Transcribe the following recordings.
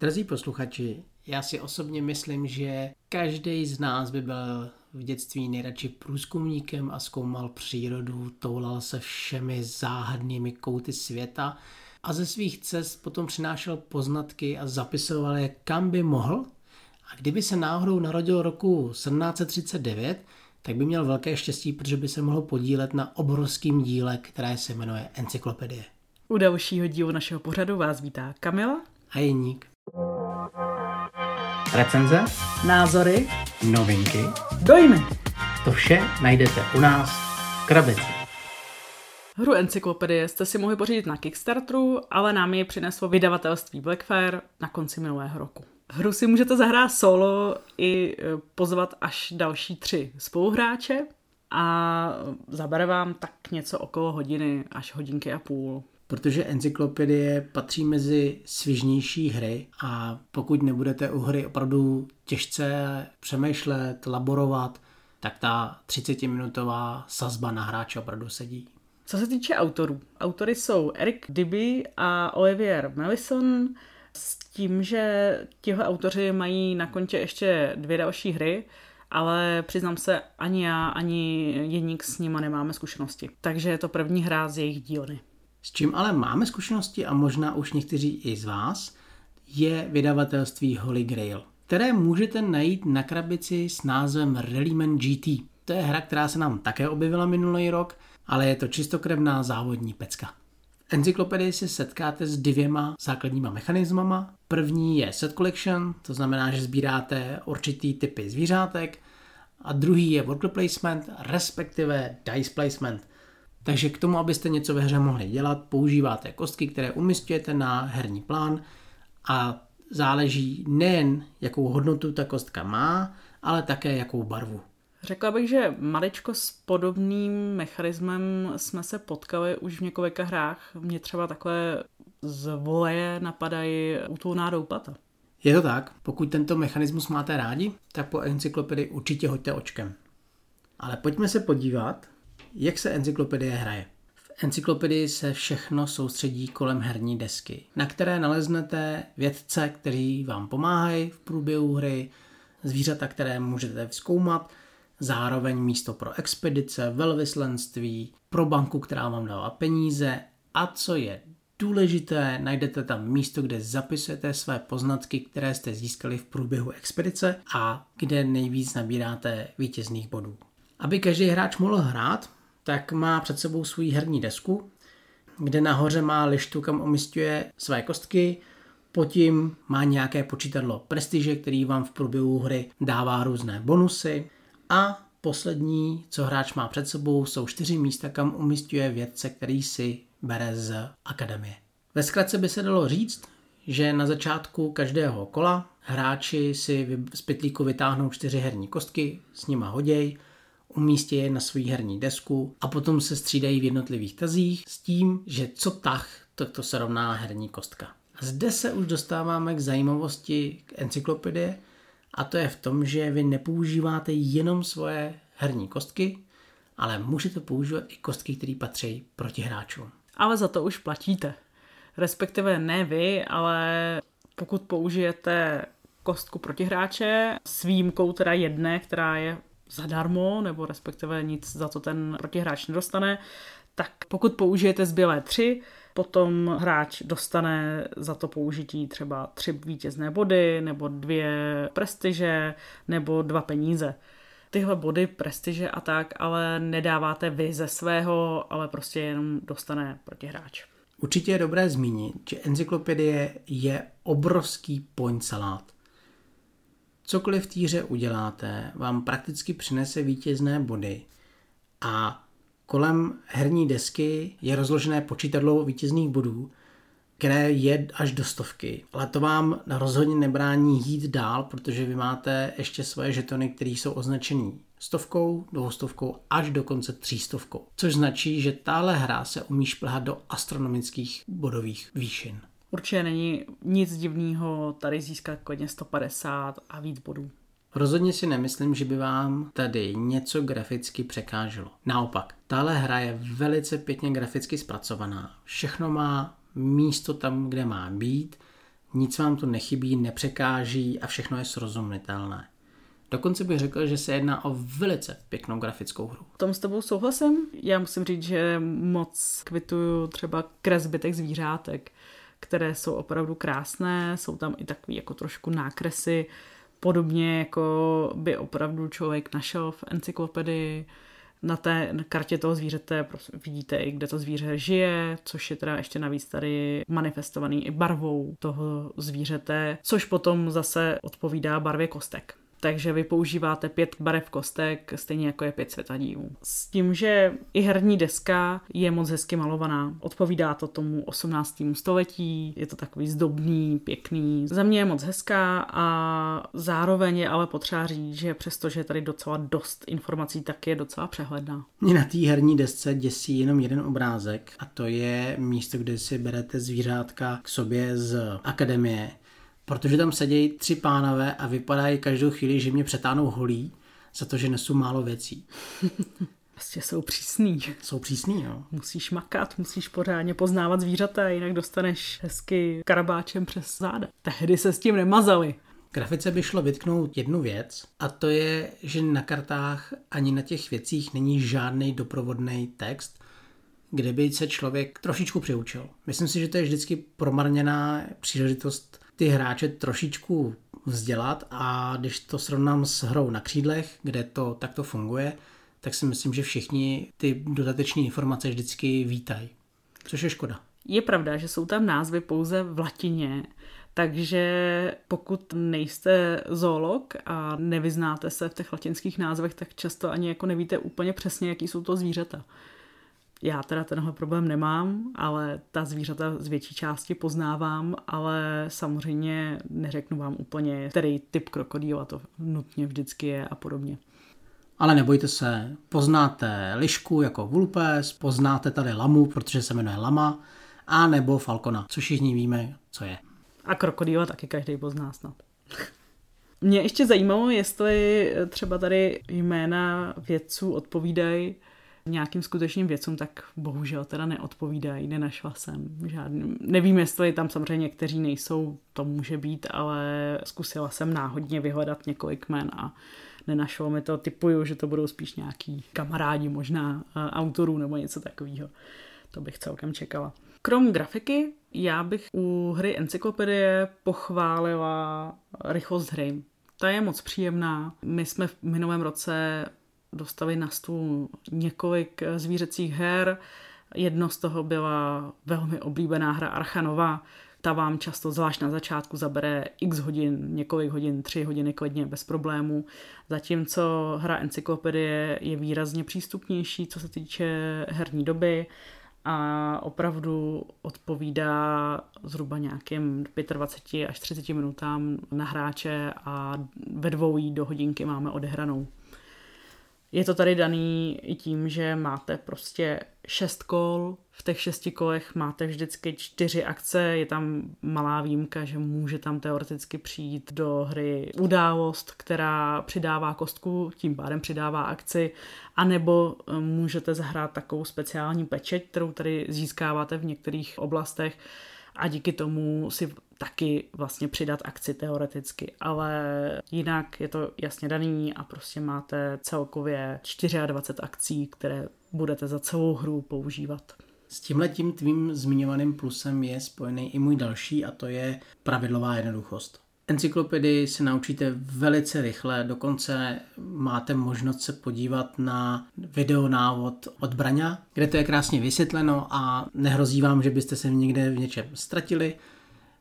Drazí posluchači, já si osobně myslím, že každý z nás by byl v dětství nejradši průzkumníkem a zkoumal přírodu, toulal se všemi záhadnými kouty světa a ze svých cest potom přinášel poznatky a zapisoval je kam by mohl. A kdyby se náhodou narodil roku 1739, tak by měl velké štěstí, protože by se mohl podílet na obrovském díle, které se jmenuje Encyklopedie. U dalšího dílu našeho pořadu vás vítá Kamila a Jeník. Recenze, názory, novinky, dojmy. To vše najdete u nás v krabici. Hru encyklopedie jste si mohli pořídit na Kickstarteru, ale nám ji přineslo vydavatelství Blackfire na konci minulého roku. Hru si můžete zahrát solo i e, pozvat až další tři spoluhráče a zabere vám tak něco okolo hodiny až hodinky a půl protože encyklopedie patří mezi svižnější hry a pokud nebudete u hry opravdu těžce přemýšlet, laborovat, tak ta 30-minutová sazba na hráče opravdu sedí. Co se týče autorů, autory jsou Eric Dibby a Olivier Mellison s tím, že tihle autoři mají na kontě ještě dvě další hry, ale přiznám se, ani já, ani Jeník s nima nemáme zkušenosti. Takže je to první hra z jejich dílny. S čím ale máme zkušenosti a možná už někteří i z vás, je vydavatelství Holy Grail, které můžete najít na krabici s názvem Rallyman GT. To je hra, která se nám také objevila minulý rok, ale je to čistokrevná závodní pecka. V encyklopedii se setkáte s dvěma základníma mechanismama. První je set collection, to znamená, že sbíráte určitý typy zvířátek, a druhý je worker placement, respektive dice placement – takže k tomu, abyste něco ve hře mohli dělat, používáte kostky, které umistujete na herní plán a záleží nejen, jakou hodnotu ta kostka má, ale také jakou barvu. Řekla bych, že maličko s podobným mechanismem jsme se potkali už v několika hrách. Mě třeba takhle z voleje napadají útulná doupata. Je to tak, pokud tento mechanismus máte rádi, tak po encyklopedii určitě hoďte očkem. Ale pojďme se podívat, jak se encyklopedie hraje? V encyklopedii se všechno soustředí kolem herní desky, na které naleznete vědce, kteří vám pomáhají v průběhu hry, zvířata, které můžete vzkoumat, zároveň místo pro expedice, velvyslenství, pro banku, která vám dává peníze a co je důležité, najdete tam místo, kde zapisujete své poznatky, které jste získali v průběhu expedice a kde nejvíc nabíráte vítězných bodů. Aby každý hráč mohl hrát, tak má před sebou svou herní desku, kde nahoře má lištu, kam umistuje své kostky, Potím má nějaké počítadlo prestiže, který vám v průběhu hry dává různé bonusy. A poslední, co hráč má před sebou, jsou čtyři místa, kam umistuje vědce, který si bere z akademie. Ve zkratce by se dalo říct, že na začátku každého kola hráči si z pytlíku vytáhnou čtyři herní kostky, s nima hoděj umístí je na svou herní desku a potom se střídají v jednotlivých tazích s tím, že co tah, tak to se rovná herní kostka. A zde se už dostáváme k zajímavosti k encyklopedie a to je v tom, že vy nepoužíváte jenom svoje herní kostky, ale můžete používat i kostky, které patří proti hráčům. Ale za to už platíte. Respektive ne vy, ale pokud použijete kostku proti hráče s výjimkou teda jedné, která je zadarmo, nebo respektive nic za to ten protihráč nedostane, tak pokud použijete zbylé tři, potom hráč dostane za to použití třeba tři vítězné body, nebo dvě prestiže, nebo dva peníze. Tyhle body, prestiže a tak, ale nedáváte vy ze svého, ale prostě jenom dostane protihráč. Určitě je dobré zmínit, že encyklopedie je obrovský point salát. Cokoliv v týře uděláte, vám prakticky přinese vítězné body a kolem herní desky je rozložené počítadlo vítězných bodů, které je až do stovky. Ale to vám rozhodně nebrání jít dál, protože vy máte ještě svoje žetony, které jsou označené stovkou, dvoustovkou až do konce třístovkou. Což značí, že tahle hra se umí šplhat do astronomických bodových výšin. Určitě není nic divného tady získat klidně 150 a víc bodů. Rozhodně si nemyslím, že by vám tady něco graficky překáželo. Naopak, tahle hra je velice pěkně graficky zpracovaná. Všechno má místo tam, kde má být. nic vám tu nechybí, nepřekáží a všechno je srozumitelné. Dokonce bych řekl, že se jedná o velice pěknou grafickou hru. V tom s tebou souhlasím. Já musím říct, že moc kvituju třeba kresby těch zvířátek, které jsou opravdu krásné, jsou tam i takový jako trošku nákresy, podobně jako by opravdu člověk našel v encyklopedii. Na té kartě toho zvířete vidíte i, kde to zvíře žije, což je teda ještě navíc tady manifestovaný i barvou toho zvířete, což potom zase odpovídá barvě kostek takže vy používáte pět barev kostek, stejně jako je pět světadílů. S tím, že i herní deska je moc hezky malovaná. Odpovídá to tomu 18. století, je to takový zdobný, pěkný. Za mě je moc hezká a zároveň je ale potřeba říct, že přestože je tady docela dost informací, tak je docela přehledná. Mě na té herní desce děsí jenom jeden obrázek a to je místo, kde si berete zvířátka k sobě z akademie protože tam sedějí tři pánové a vypadají každou chvíli, že mě přetáhnou holí za to, že nesu málo věcí. Prostě jsou přísný. Jsou přísný, jo. Musíš makat, musíš pořádně poznávat zvířata, jinak dostaneš hezky karabáčem přes záda. Tehdy se s tím nemazali. Grafice by šlo vytknout jednu věc a to je, že na kartách ani na těch věcích není žádný doprovodný text, kde by se člověk trošičku přiučil. Myslím si, že to je vždycky promarněná příležitost ty hráče trošičku vzdělat a když to srovnám s hrou na křídlech, kde to takto funguje, tak si myslím, že všichni ty dodateční informace vždycky vítají. Což je škoda. Je pravda, že jsou tam názvy pouze v latině, takže pokud nejste zoolog a nevyznáte se v těch latinských názvech, tak často ani jako nevíte úplně přesně, jaký jsou to zvířata. Já teda tenhle problém nemám, ale ta zvířata z větší části poznávám, ale samozřejmě neřeknu vám úplně, který typ krokodýla to nutně vždycky je a podobně. Ale nebojte se, poznáte lišku jako vulpes, poznáte tady lamu, protože se jmenuje lama, a nebo falkona, což všichni víme, co je. A krokodýla taky každý pozná snad. Mě ještě zajímalo, jestli třeba tady jména vědců odpovídají nějakým skutečným věcům, tak bohužel teda neodpovídají, nenašla jsem žádný. Nevím, jestli tam samozřejmě někteří nejsou, to může být, ale zkusila jsem náhodně vyhledat několik men a nenašlo mi to. Typuju, že to budou spíš nějaký kamarádi možná eh, autorů nebo něco takového. To bych celkem čekala. Krom grafiky, já bych u hry Encyklopedie pochválila rychlost hry. Ta je moc příjemná. My jsme v minulém roce dostali na stůl několik zvířecích her. Jedno z toho byla velmi oblíbená hra Archanova. Ta vám často, zvlášť na začátku, zabere x hodin, několik hodin, tři hodiny klidně bez problémů. Zatímco hra Encyklopedie je výrazně přístupnější, co se týče herní doby a opravdu odpovídá zhruba nějakým 25 až 30 minutám na hráče a ve dvou do hodinky máme odehranou. Je to tady daný i tím, že máte prostě šest kol, v těch šesti kolech máte vždycky čtyři akce, je tam malá výjimka, že může tam teoreticky přijít do hry událost, která přidává kostku, tím pádem přidává akci, anebo eh, můžete zahrát takovou speciální pečeť, kterou tady získáváte v některých oblastech, a díky tomu si taky vlastně přidat akci teoreticky, ale jinak je to jasně daný a prostě máte celkově 24 akcí, které budete za celou hru používat. S tímhletím tvým zmiňovaným plusem je spojený i můj další a to je pravidlová jednoduchost. Encyklopedii se naučíte velice rychle, dokonce máte možnost se podívat na videonávod od Braňa, kde to je krásně vysvětleno a nehrozí vám, že byste se někde v něčem ztratili.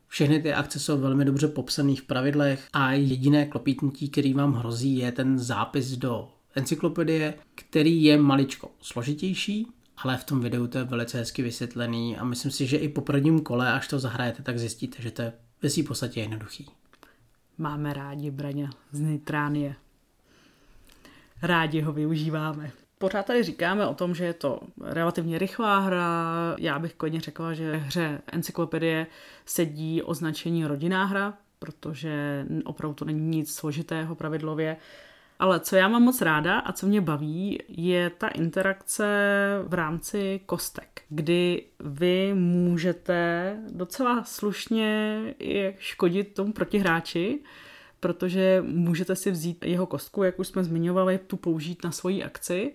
Všechny ty akce jsou velmi dobře popsané v pravidlech a jediné klopítnutí, který vám hrozí, je ten zápis do encyklopedie, který je maličko složitější, ale v tom videu to je velice hezky vysvětlený a myslím si, že i po prvním kole, až to zahrajete, tak zjistíte, že to je ve své podstatě jednoduchý. Máme rádi Braňa z Nitránie. Rádi ho využíváme. Pořád tady říkáme o tom, že je to relativně rychlá hra. Já bych klidně řekla, že hře encyklopedie sedí označení rodinná hra, protože opravdu to není nic složitého pravidlově. Ale co já mám moc ráda a co mě baví, je ta interakce v rámci kostek, kdy vy můžete docela slušně škodit tomu protihráči, protože můžete si vzít jeho kostku, jak už jsme zmiňovali, tu použít na svoji akci.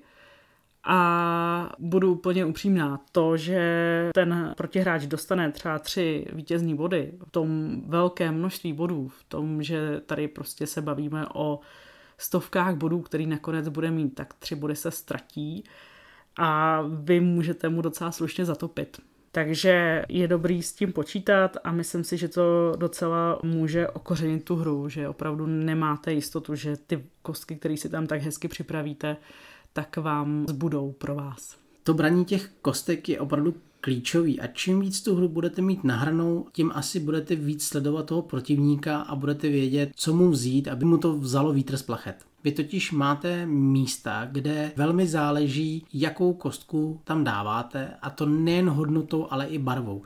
A budu úplně upřímná, to, že ten protihráč dostane třeba tři vítězní body, v tom velké množství bodů, v tom, že tady prostě se bavíme o stovkách bodů, který nakonec bude mít, tak tři body se ztratí a vy můžete mu docela slušně zatopit. Takže je dobrý s tím počítat a myslím si, že to docela může okořenit tu hru, že opravdu nemáte jistotu, že ty kostky, které si tam tak hezky připravíte, tak vám zbudou pro vás. To braní těch kostek je opravdu klíčový a čím víc tu hru budete mít nahranou, tím asi budete víc sledovat toho protivníka a budete vědět, co mu vzít, aby mu to vzalo vítr z plachet. Vy totiž máte místa, kde velmi záleží, jakou kostku tam dáváte a to nejen hodnotou, ale i barvou.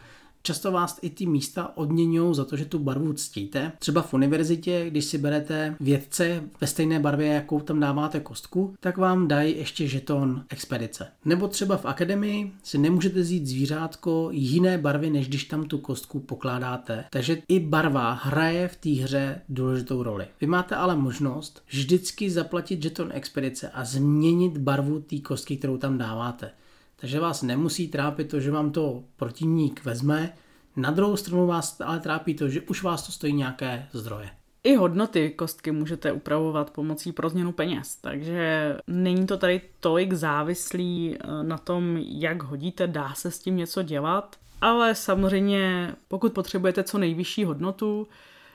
Často vás i ty místa odměňují za to, že tu barvu ctíte. Třeba v univerzitě, když si berete vědce ve stejné barvě, jakou tam dáváte kostku, tak vám dají ještě žeton expedice. Nebo třeba v akademii si nemůžete vzít zvířátko jiné barvy, než když tam tu kostku pokládáte. Takže i barva hraje v té hře důležitou roli. Vy máte ale možnost vždycky zaplatit žeton expedice a změnit barvu té kostky, kterou tam dáváte takže vás nemusí trápit to, že vám to protivník vezme. Na druhou stranu vás ale trápí to, že už vás to stojí nějaké zdroje. I hodnoty kostky můžete upravovat pomocí pro změnu peněz, takže není to tady tolik závislý eh, na tom, jak hodíte, dá se s tím něco dělat, ale samozřejmě pokud potřebujete co nejvyšší hodnotu,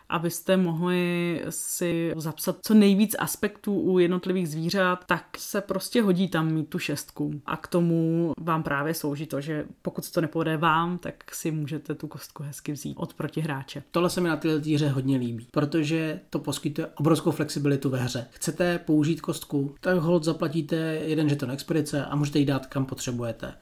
abyste mohli si zapsat co nejvíc aspektů u jednotlivých zvířat, tak se prostě hodí tam mít tu šestku. A k tomu vám právě slouží to, že pokud se to nepovede vám, tak si můžete tu kostku hezky vzít od protihráče. Tohle se mi na této hře hodně líbí, protože to poskytuje obrovskou flexibilitu ve hře. Chcete použít kostku, tak hold zaplatíte jeden žeton expedice a můžete ji dát kam potřebujete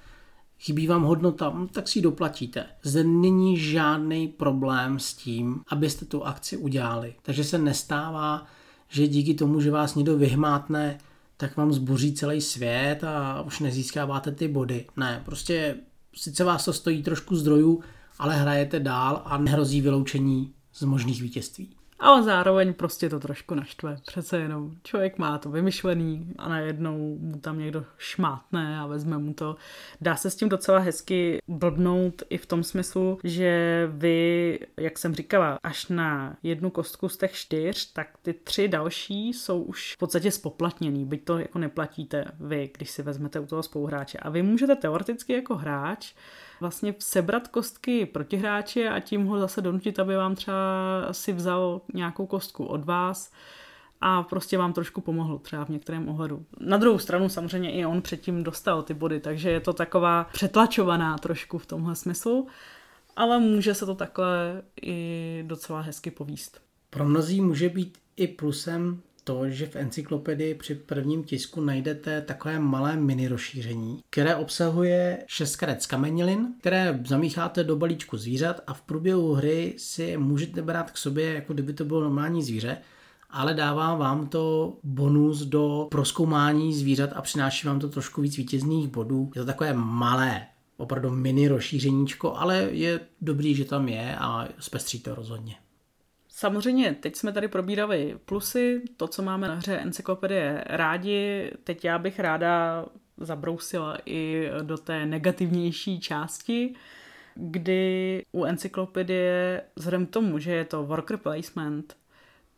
chybí vám hodnota, hm, tak si ji doplatíte. Zde není žádný problém s tím, abyste tu akci udělali. Takže se nestává, že díky tomu, že vás někdo vyhmátne, tak vám zboří celý svět a už nezískáváte ty body. Ne, prostě sice vás to stojí trošku zdrojů, ale hrajete dál a nehrozí vyloučení z možných vítězství ale zároveň prostě to trošku naštve. Přece jenom člověk má to vymyšlený a najednou mu tam někdo šmátne a vezme mu to. Dá se s tím docela hezky blbnout i v tom smyslu, že vy, jak jsem říkala, až na jednu kostku z těch čtyř, tak ty tři další jsou už v podstatě spoplatněný, byť to jako neplatíte vy, když si vezmete u toho spoluhráče. A vy můžete teoreticky jako hráč vlastně sebrat kostky proti hráči a tím ho zase donutit, aby vám třeba si vzal nějakou kostku od vás a prostě vám trošku pomohl třeba v některém ohledu. Na druhou stranu samozřejmě i on předtím dostal ty body, takže je to taková přetlačovaná trošku v tomhle smyslu, ale může se to takhle i docela hezky povíst. Pro mnozí může být i plusem to, že v encyklopedii při prvním tisku najdete takové malé mini rozšíření, které obsahuje 6 karet skamenilin, které zamícháte do balíčku zvířat a v průběhu hry si můžete brát k sobě, jako kdyby to bylo normální zvíře, ale dává vám to bonus do proskoumání zvířat a přináší vám to trošku víc vítězných bodů. Je to takové malé, opravdu mini rozšířeníčko, ale je dobrý, že tam je a zpestří to rozhodně. Samozřejmě, teď jsme tady probírali plusy, to, co máme na hře encyklopedie rádi. Teď já bych ráda zabrousila i do té negativnější části, kdy u encyklopedie, vzhledem k tomu, že je to worker placement,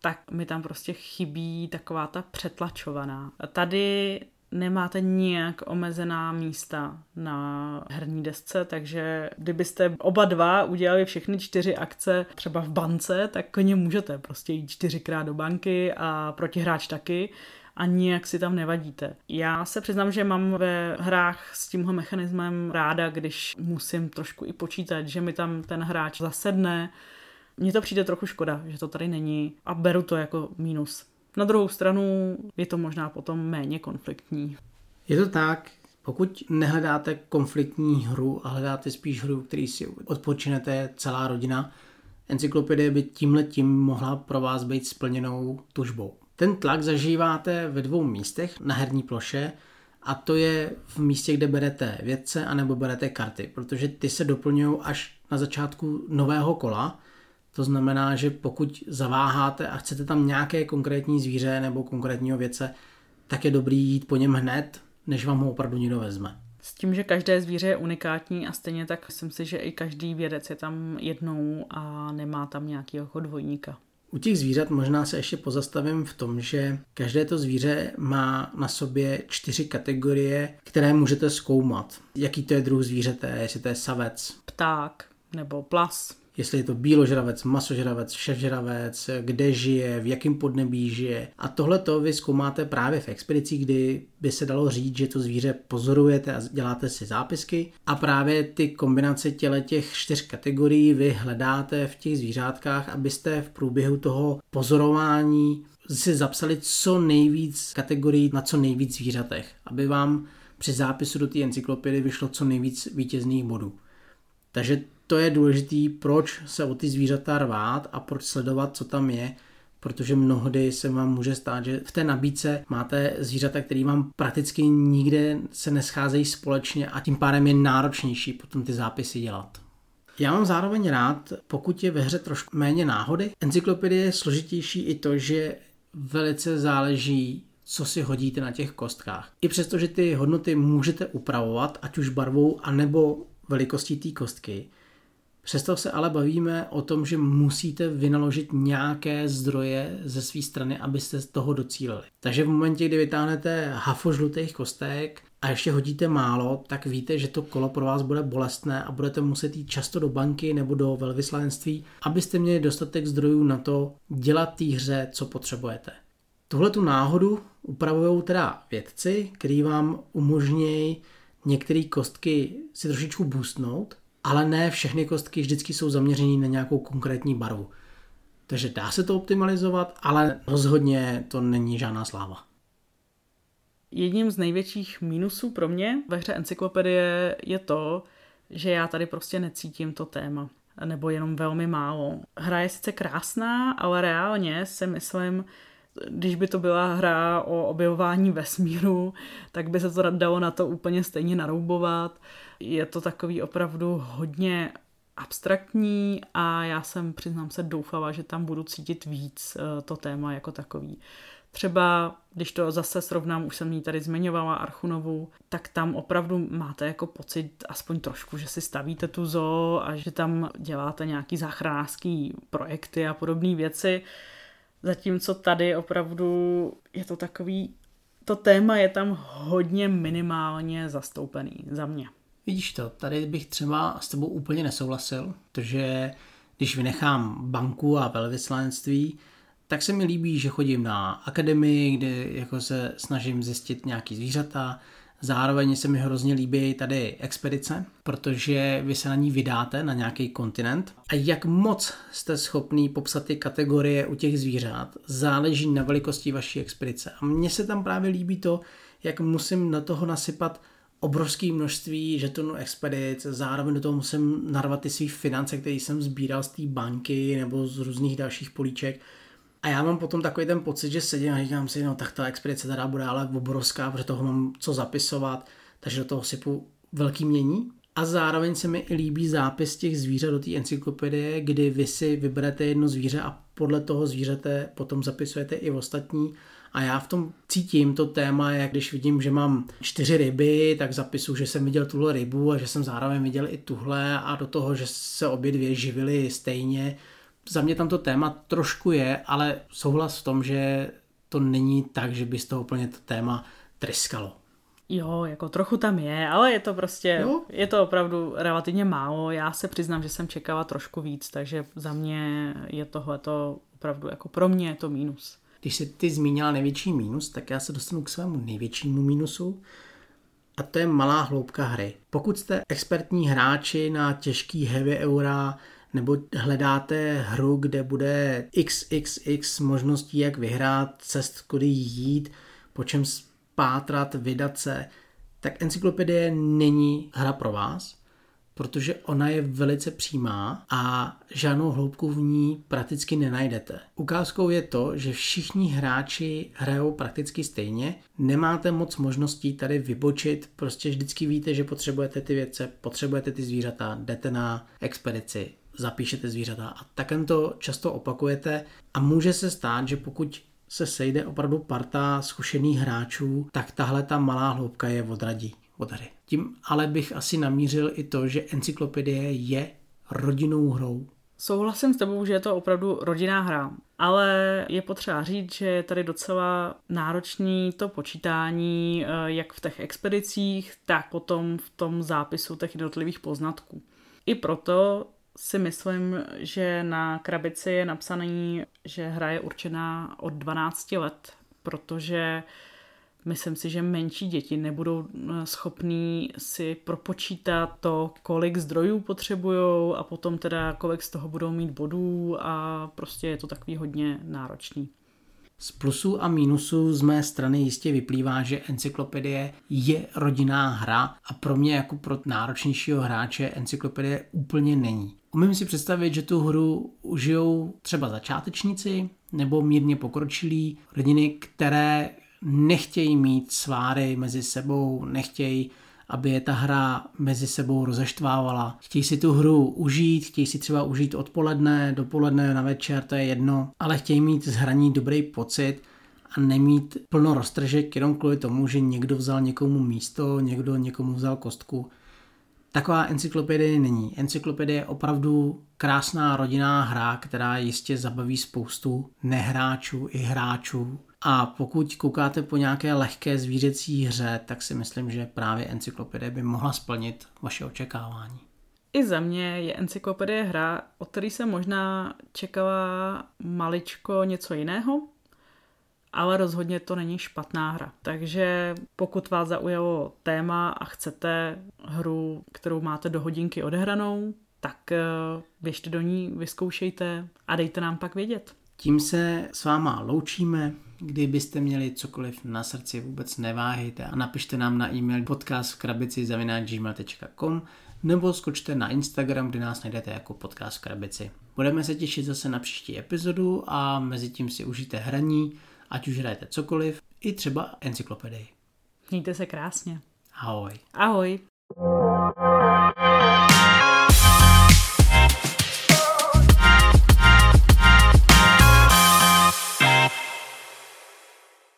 tak mi tam prostě chybí taková ta přetlačovaná. Tady nemáte nijak omezená místa na herní desce, takže kdybyste oba dva udělali všechny čtyři akce třeba v bance, tak koně můžete prostě jít čtyřikrát do banky a protihráč taky a nijak si tam nevadíte. Já se přiznám, že mám ve hrách s tímhle mechanismem ráda, když musím trošku i počítat, že mi tam ten hráč zasedne. Mně to přijde trochu škoda, že to tady není a beru to jako mínus. Na druhou stranu je to možná potom méně konfliktní. Je to tak, pokud nehledáte konfliktní hru a hledáte spíš hru, který si odpočinete celá rodina, encyklopedie by tímhle tím mohla pro vás být splněnou tužbou. Ten tlak zažíváte ve dvou místech na herní ploše a to je v místě, kde berete vědce anebo berete karty, protože ty se doplňují až na začátku nového kola. To znamená, že pokud zaváháte a chcete tam nějaké konkrétní zvíře nebo konkrétního věce, tak je dobrý jít po něm hned, než vám ho opravdu někdo vezme. S tím, že každé zvíře je unikátní a stejně tak myslím si, že i každý vědec je tam jednou a nemá tam nějakého dvojníka. U těch zvířat možná se ještě pozastavím v tom, že každé to zvíře má na sobě čtyři kategorie, které můžete zkoumat. Jaký to je druh zvířete, jestli to je savec, Pták nebo plas, jestli je to bíložravec, masožravec, všežravec, kde žije, v jakém podnebí žije. A tohle to vy zkoumáte právě v expedici, kdy by se dalo říct, že to zvíře pozorujete a děláte si zápisky. A právě ty kombinace těle těch čtyř kategorií vy hledáte v těch zvířátkách, abyste v průběhu toho pozorování si zapsali co nejvíc kategorií na co nejvíc zvířatech, aby vám při zápisu do té encyklopedie vyšlo co nejvíc vítězných bodů. Takže to je důležitý, proč se o ty zvířata rvát a proč sledovat, co tam je, protože mnohdy se vám může stát, že v té nabídce máte zvířata, které vám prakticky nikde se nescházejí společně a tím pádem je náročnější potom ty zápisy dělat. Já mám zároveň rád, pokud je ve hře trošku méně náhody. Encyklopedie je složitější i to, že velice záleží, co si hodíte na těch kostkách. I přesto, že ty hodnoty můžete upravovat, ať už barvou, anebo velikostí té kostky, Přesto se ale bavíme o tom, že musíte vynaložit nějaké zdroje ze své strany, abyste z toho docílili. Takže v momentě, kdy vytáhnete hafo žlutých kostek a ještě hodíte málo, tak víte, že to kolo pro vás bude bolestné a budete muset jít často do banky nebo do velvyslanství, abyste měli dostatek zdrojů na to dělat té hře, co potřebujete. Tuhle tu náhodu upravují teda vědci, který vám umožňují některé kostky si trošičku boostnout, ale ne všechny kostky vždycky jsou zaměřené na nějakou konkrétní barvu. Takže dá se to optimalizovat, ale rozhodně to není žádná sláva. Jedním z největších mínusů pro mě ve hře encyklopedie je to, že já tady prostě necítím to téma, nebo jenom velmi málo. Hra je sice krásná, ale reálně si myslím, když by to byla hra o objevování vesmíru, tak by se to dalo na to úplně stejně naroubovat. Je to takový opravdu hodně abstraktní a já jsem, přiznám se, doufala, že tam budu cítit víc eh, to téma jako takový. Třeba, když to zase srovnám, už jsem ji tady zmiňovala, Archunovu, tak tam opravdu máte jako pocit aspoň trošku, že si stavíte tu zoo a že tam děláte nějaký záchranářský projekty a podobné věci. Zatímco tady opravdu je to takový, to téma je tam hodně minimálně zastoupený za mě. Vidíš to, tady bych třeba s tebou úplně nesouhlasil, protože když vynechám banku a velvyslanectví, tak se mi líbí, že chodím na akademii, kde jako se snažím zjistit nějaký zvířata, Zároveň se mi hrozně líbí tady expedice, protože vy se na ní vydáte na nějaký kontinent a jak moc jste schopný popsat ty kategorie u těch zvířat, záleží na velikosti vaší expedice. A mně se tam právě líbí to, jak musím na toho nasypat obrovské množství žetonů expedic, zároveň do toho musím narvat ty své finance, které jsem sbíral z té banky nebo z různých dalších políček. A já mám potom takový ten pocit, že sedím a říkám si, no tak ta expedice teda bude ale obrovská, protože toho mám co zapisovat, takže do toho sypu velký mění. A zároveň se mi i líbí zápis těch zvířat do té encyklopedie, kdy vy si vyberete jedno zvíře a podle toho zvířete potom zapisujete i ostatní a já v tom cítím to téma, jak když vidím, že mám čtyři ryby, tak zapisu, že jsem viděl tuhle rybu a že jsem zároveň viděl i tuhle a do toho, že se obě dvě živily stejně. Za mě tam to téma trošku je, ale souhlas v tom, že to není tak, že by z toho úplně to téma tryskalo. Jo, jako trochu tam je, ale je to prostě, jo? je to opravdu relativně málo. Já se přiznám, že jsem čekala trošku víc, takže za mě je tohle to opravdu jako pro mě je to mínus. Když jsi ty zmínila největší mínus, tak já se dostanu k svému největšímu mínusu a to je malá hloubka hry. Pokud jste expertní hráči na těžký heavy eura nebo hledáte hru, kde bude xxx možností, jak vyhrát, cest, kudy jít, po čem spátrat, vydat se, tak encyklopedie není hra pro vás, protože ona je velice přímá a žádnou hloubku v ní prakticky nenajdete. Ukázkou je to, že všichni hráči hrajou prakticky stejně, nemáte moc možností tady vybočit, prostě vždycky víte, že potřebujete ty věce, potřebujete ty zvířata, jdete na expedici, zapíšete zvířata a takhle to často opakujete. A může se stát, že pokud se sejde opravdu parta zkušených hráčů, tak tahle ta malá hloubka je odradí od hry. Tím ale bych asi namířil i to, že encyklopedie je rodinnou hrou. Souhlasím s tebou, že je to opravdu rodinná hra, ale je potřeba říct, že je tady docela náročný to počítání, eh, jak v těch expedicích, tak potom v tom zápisu těch jednotlivých poznatků. I proto si myslím, že na krabici je napsaný, že hra je určená od 12 let, protože myslím si, že menší děti nebudou eh, schopní si propočítat to, kolik zdrojů potřebují a potom teda kolik z toho budou mít bodů a prostě je to takový hodně náročný. Z plusů a mínusů z mé strany jistě vyplývá, že encyklopedie je rodinná hra a pro mě jako pro náročnějšího hráče encyklopedie úplně není. Umím si představit, že tu hru užijou třeba začátečníci nebo mírně pokročilí rodiny, které nechtějí mít sváry mezi sebou, nechtějí, aby je ta hra mezi sebou rozeštvávala. Chtějí si tu hru užít, chtějí si třeba užít odpoledne, dopoledne, na večer, to je jedno, ale chtějí mít z hraní dobrý pocit a nemít plno roztržek jenom kvůli tomu, že někdo vzal někomu místo, někdo někomu vzal kostku. Taková encyklopedie není. Encyklopedie je opravdu krásná rodinná hra, která jistě zabaví spoustu nehráčů i hráčů. A pokud koukáte po nějaké lehké zvířecí hře, tak si myslím, že právě encyklopedie by mohla splnit vaše očekávání. I za mě je encyklopedie hra, od které se možná čekala maličko něco jiného, ale rozhodně to není špatná hra. Takže pokud vás zaujalo téma a chcete hru, kterou máte do hodinky odehranou, tak eh, běžte do ní, vyzkoušejte a dejte nám pak vědět. Tím se s váma loučíme. Kdybyste měli cokoliv na srdci, vůbec neváhejte a napište nám na e-mail podcast v krabici gmail.com nebo skočte na Instagram, kde nás najdete jako podcast v krabici. Budeme se těšit zase na příští epizodu a mezi tím si užijte hraní, ať už hrajete cokoliv, i třeba encyklopedii. Mějte se krásně. Ahoj. Ahoj.